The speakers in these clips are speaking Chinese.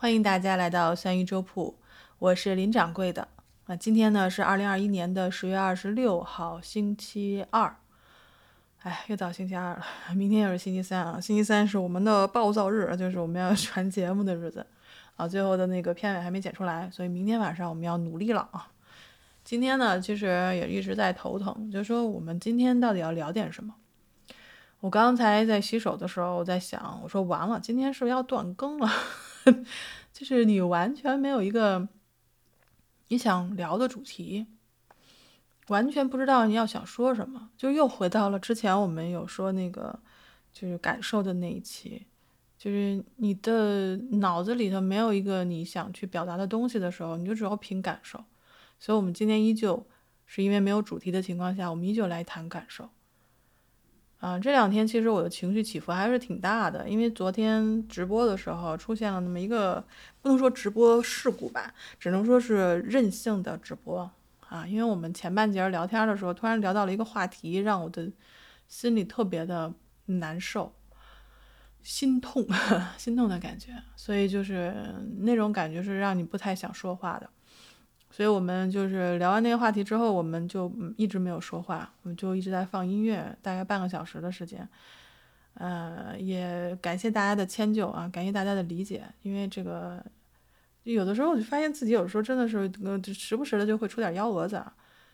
欢迎大家来到三一粥铺，我是林掌柜的。啊，今天呢是二零二一年的十月二十六号，星期二。哎，又到星期二了，明天又是星期三啊！星期三是我们的暴躁日，就是我们要传节目的日子啊。最后的那个片尾还没剪出来，所以明天晚上我们要努力了啊。今天呢，其实也一直在头疼，就是说我们今天到底要聊点什么？我刚才在洗手的时候，我在想，我说完了，今天是不是要断更了？就是你完全没有一个你想聊的主题。完全不知道你要想说什么，就又回到了之前我们有说那个就是感受的那一期，就是你的脑子里头没有一个你想去表达的东西的时候，你就只要凭感受。所以，我们今天依旧是因为没有主题的情况下，我们依旧来谈感受。啊，这两天其实我的情绪起伏还是挺大的，因为昨天直播的时候出现了那么一个不能说直播事故吧，只能说是任性的直播。啊，因为我们前半节聊天的时候，突然聊到了一个话题，让我的心里特别的难受、心痛、心痛的感觉，所以就是那种感觉是让你不太想说话的。所以我们就是聊完那个话题之后，我们就一直没有说话，我们就一直在放音乐，大概半个小时的时间。呃，也感谢大家的迁就啊，感谢大家的理解，因为这个。有的时候我就发现自己有时候真的是，呃，时不时的就会出点幺蛾子啊，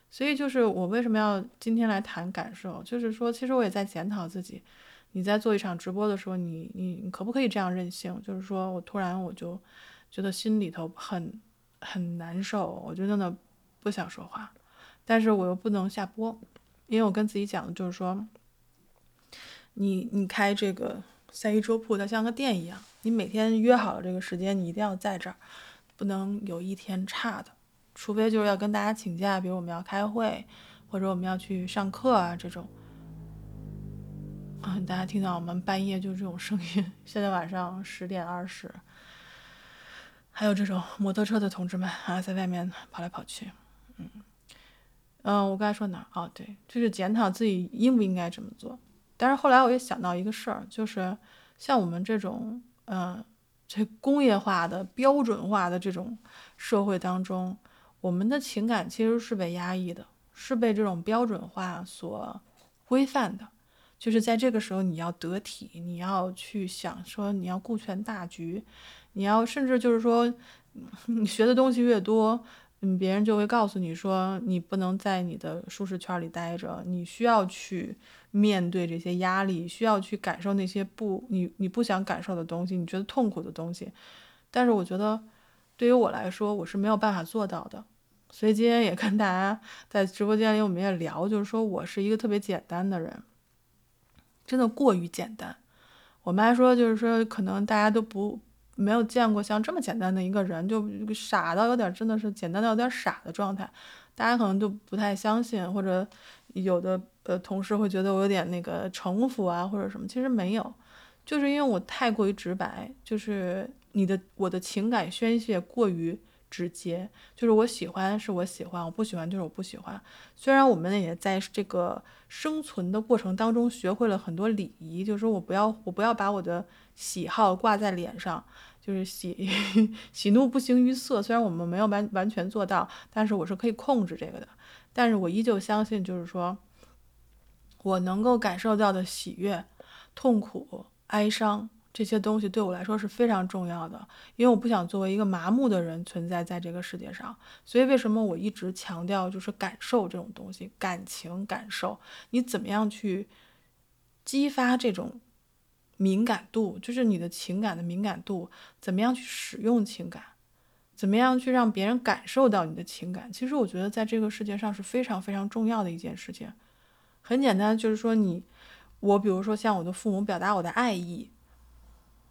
所以就是我为什么要今天来谈感受，就是说其实我也在检讨自己，你在做一场直播的时候，你你可不可以这样任性？就是说我突然我就觉得心里头很很难受，我就真的不想说话，但是我又不能下播，因为我跟自己讲的就是说，你你开这个。三一粥铺，它像个店一样，你每天约好了这个时间，你一定要在这儿，不能有一天差的，除非就是要跟大家请假，比如我们要开会，或者我们要去上课啊这种。嗯，大家听到我们半夜就这种声音，现在晚上十点二十，还有这种摩托车的同志们啊，在外面跑来跑去，嗯，嗯，我刚才说哪？哦，对，就是检讨自己应不应该这么做。但是后来我也想到一个事儿，就是像我们这种，嗯，这工业化的、标准化的这种社会当中，我们的情感其实是被压抑的，是被这种标准化所规范的。就是在这个时候，你要得体，你要去想说，你要顾全大局，你要甚至就是说，你学的东西越多。嗯，别人就会告诉你说，你不能在你的舒适圈里待着，你需要去面对这些压力，需要去感受那些不你你不想感受的东西，你觉得痛苦的东西。但是我觉得，对于我来说，我是没有办法做到的。所以今天也跟大家在直播间里，我们也聊，就是说我是一个特别简单的人，真的过于简单。我们还说，就是说可能大家都不。没有见过像这么简单的一个人，就傻到有点真的是简单到有点傻的状态，大家可能都不太相信，或者有的呃同事会觉得我有点那个城府啊或者什么，其实没有，就是因为我太过于直白，就是你的我的情感宣泄过于。直接就是我喜欢是我喜欢，我不喜欢就是我不喜欢。虽然我们也在这个生存的过程当中学会了很多礼仪，就是说我不要我不要把我的喜好挂在脸上，就是喜 喜怒不形于色。虽然我们没有完完全做到，但是我是可以控制这个的。但是我依旧相信，就是说我能够感受到的喜悦、痛苦、哀伤。这些东西对我来说是非常重要的，因为我不想作为一个麻木的人存在在这个世界上。所以为什么我一直强调就是感受这种东西，感情感受，你怎么样去激发这种敏感度，就是你的情感的敏感度，怎么样去使用情感，怎么样去让别人感受到你的情感。其实我觉得在这个世界上是非常非常重要的一件事情。很简单，就是说你，我比如说向我的父母表达我的爱意。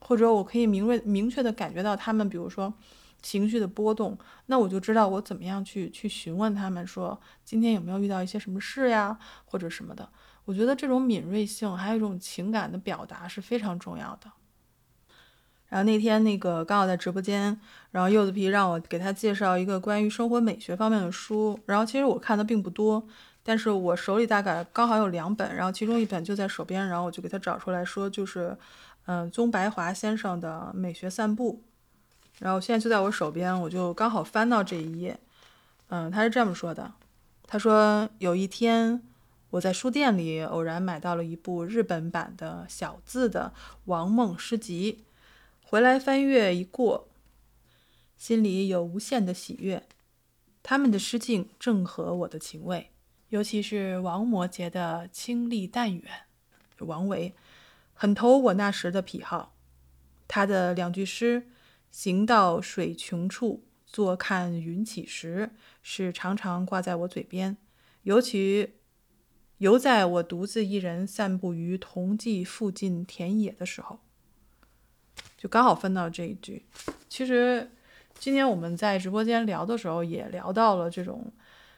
或者我可以明锐明确的感觉到他们，比如说情绪的波动，那我就知道我怎么样去去询问他们，说今天有没有遇到一些什么事呀，或者什么的。我觉得这种敏锐性，还有一种情感的表达是非常重要的。然后那天那个刚好在直播间，然后柚子皮让我给他介绍一个关于生活美学方面的书，然后其实我看的并不多，但是我手里大概刚好有两本，然后其中一本就在手边，然后我就给他找出来说，就是。嗯，宗白华先生的《美学散步》，然后现在就在我手边，我就刚好翻到这一页。嗯，他是这么说的：他说有一天我在书店里偶然买到了一部日本版的小字的王梦诗集，回来翻阅一过，心里有无限的喜悦。他们的诗境正合我的情味，尤其是王摩诘的清丽淡远，王维很投我那时的癖好。他的两句诗。行到水穷处，坐看云起时，是常常挂在我嘴边。尤其犹在我独自一人散步于同济附近田野的时候，就刚好分到这一句。其实今天我们在直播间聊的时候，也聊到了这种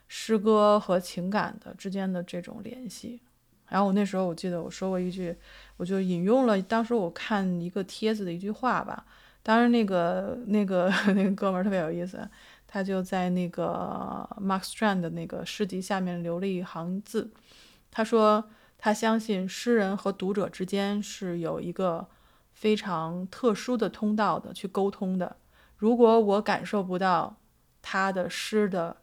诗歌和情感的之间的这种联系。然后我那时候我记得我说过一句，我就引用了当时我看一个帖子的一句话吧。当时，那个那个 那个哥们儿特别有意思，他就在那个 Mark Strand 的那个诗集下面留了一行字，他说他相信诗人和读者之间是有一个非常特殊的通道的去沟通的。如果我感受不到他的诗的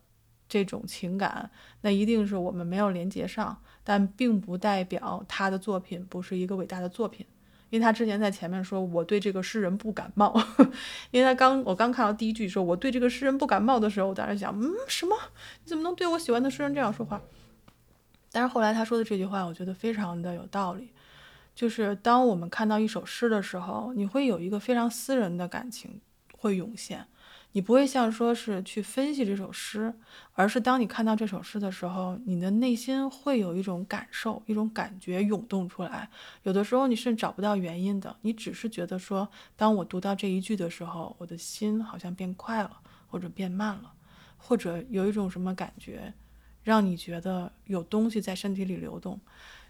这种情感，那一定是我们没有连接上，但并不代表他的作品不是一个伟大的作品。因为他之前在前面说我对这个诗人不感冒，因为他刚我刚看到第一句说我对这个诗人不感冒的时候，我当时想，嗯，什么？你怎么能对我喜欢的诗人这样说话？但是后来他说的这句话，我觉得非常的有道理，就是当我们看到一首诗的时候，你会有一个非常私人的感情会涌现。你不会像说是去分析这首诗，而是当你看到这首诗的时候，你的内心会有一种感受、一种感觉涌动出来。有的时候你是找不到原因的，你只是觉得说，当我读到这一句的时候，我的心好像变快了，或者变慢了，或者有一种什么感觉，让你觉得有东西在身体里流动。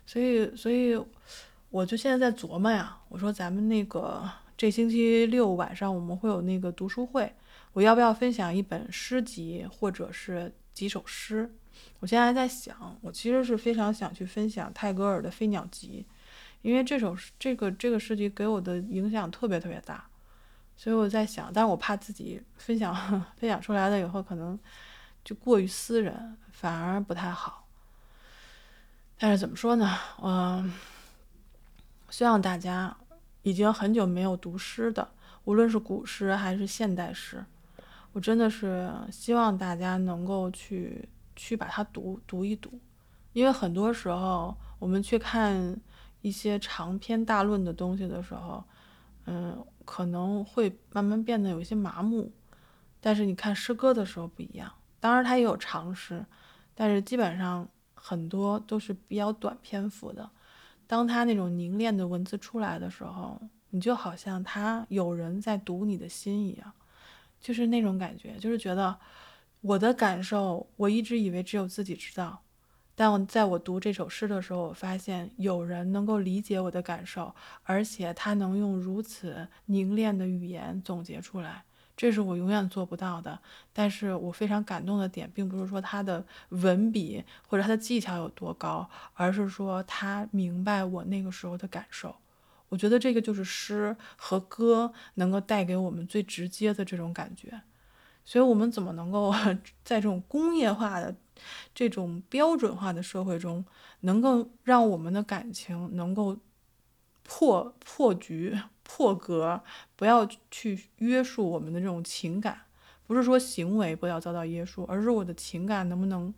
所以，所以我就现在在琢磨呀，我说咱们那个这星期六晚上我们会有那个读书会。我要不要分享一本诗集，或者是几首诗？我现在还在想，我其实是非常想去分享泰戈尔的《飞鸟集》，因为这首这个这个诗集给我的影响特别特别大，所以我在想，但是我怕自己分享分享出来了以后，可能就过于私人，反而不太好。但是怎么说呢？嗯，希望大家已经很久没有读诗的，无论是古诗还是现代诗。我真的是希望大家能够去去把它读读一读，因为很多时候我们去看一些长篇大论的东西的时候，嗯，可能会慢慢变得有一些麻木。但是你看诗歌的时候不一样，当然它也有长诗，但是基本上很多都是比较短篇幅的。当它那种凝练的文字出来的时候，你就好像他有人在读你的心一样。就是那种感觉，就是觉得我的感受，我一直以为只有自己知道，但在我读这首诗的时候，我发现有人能够理解我的感受，而且他能用如此凝练的语言总结出来，这是我永远做不到的。但是我非常感动的点，并不是说他的文笔或者他的技巧有多高，而是说他明白我那个时候的感受。我觉得这个就是诗和歌能够带给我们最直接的这种感觉，所以，我们怎么能够 在这种工业化的、这种标准化的社会中，能够让我们的感情能够破破局、破格，不要去约束我们的这种情感？不是说行为不要遭到约束，而是我的情感能不能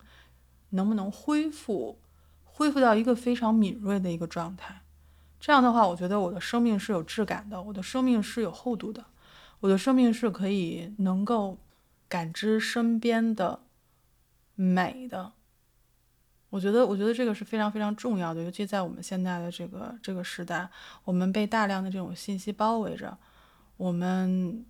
能不能恢复，恢复到一个非常敏锐的一个状态？这样的话，我觉得我的生命是有质感的，我的生命是有厚度的，我的生命是可以能够感知身边的美的。我觉得，我觉得这个是非常非常重要的，尤其在我们现在的这个这个时代，我们被大量的这种信息包围着，我们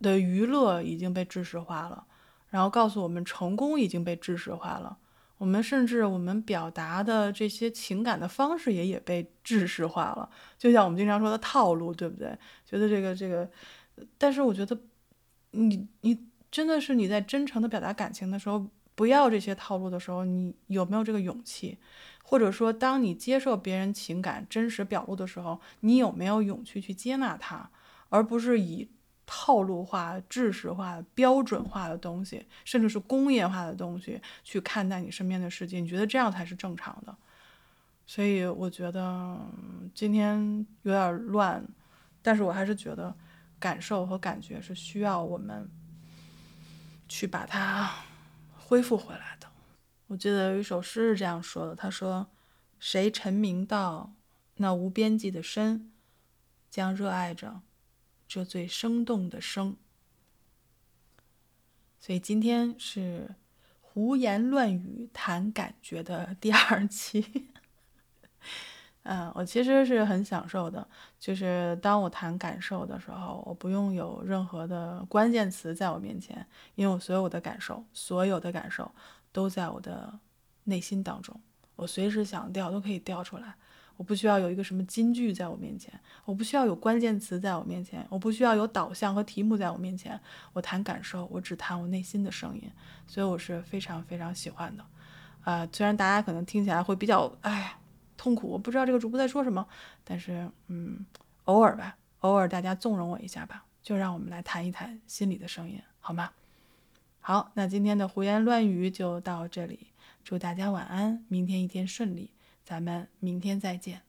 的娱乐已经被知识化了，然后告诉我们成功已经被知识化了。我们甚至我们表达的这些情感的方式也也被知识化了，就像我们经常说的套路，对不对？觉得这个这个，但是我觉得，你你真的是你在真诚的表达感情的时候，不要这些套路的时候，你有没有这个勇气？或者说，当你接受别人情感真实表露的时候，你有没有勇气去接纳他，而不是以套路化、知识化、标准化的东西，甚至是工业化的东西去看待你身边的世界，你觉得这样才是正常的。所以我觉得今天有点乱，但是我还是觉得感受和感觉是需要我们去把它恢复回来的。我记得有一首诗是这样说的：“他说，谁沉迷到那无边际的深，将热爱着这最生动的声。”所以今天是胡言乱语谈感觉的第二期。嗯，我其实是很享受的，就是当我谈感受的时候，我不用有任何的关键词在我面前，因为我所有的感受，所有的感受都在我的内心当中，我随时想调都可以调出来，我不需要有一个什么金句在我面前，我不需要有关键词在我面前，我不需要有导向和题目在我面前，我谈感受，我只谈我内心的声音，所以我是非常非常喜欢的，啊，虽然大家可能听起来会比较，哎。痛苦，我不知道这个主播在说什么，但是，嗯，偶尔吧，偶尔大家纵容我一下吧，就让我们来谈一谈心里的声音，好吗？好，那今天的胡言乱语就到这里，祝大家晚安，明天一天顺利，咱们明天再见。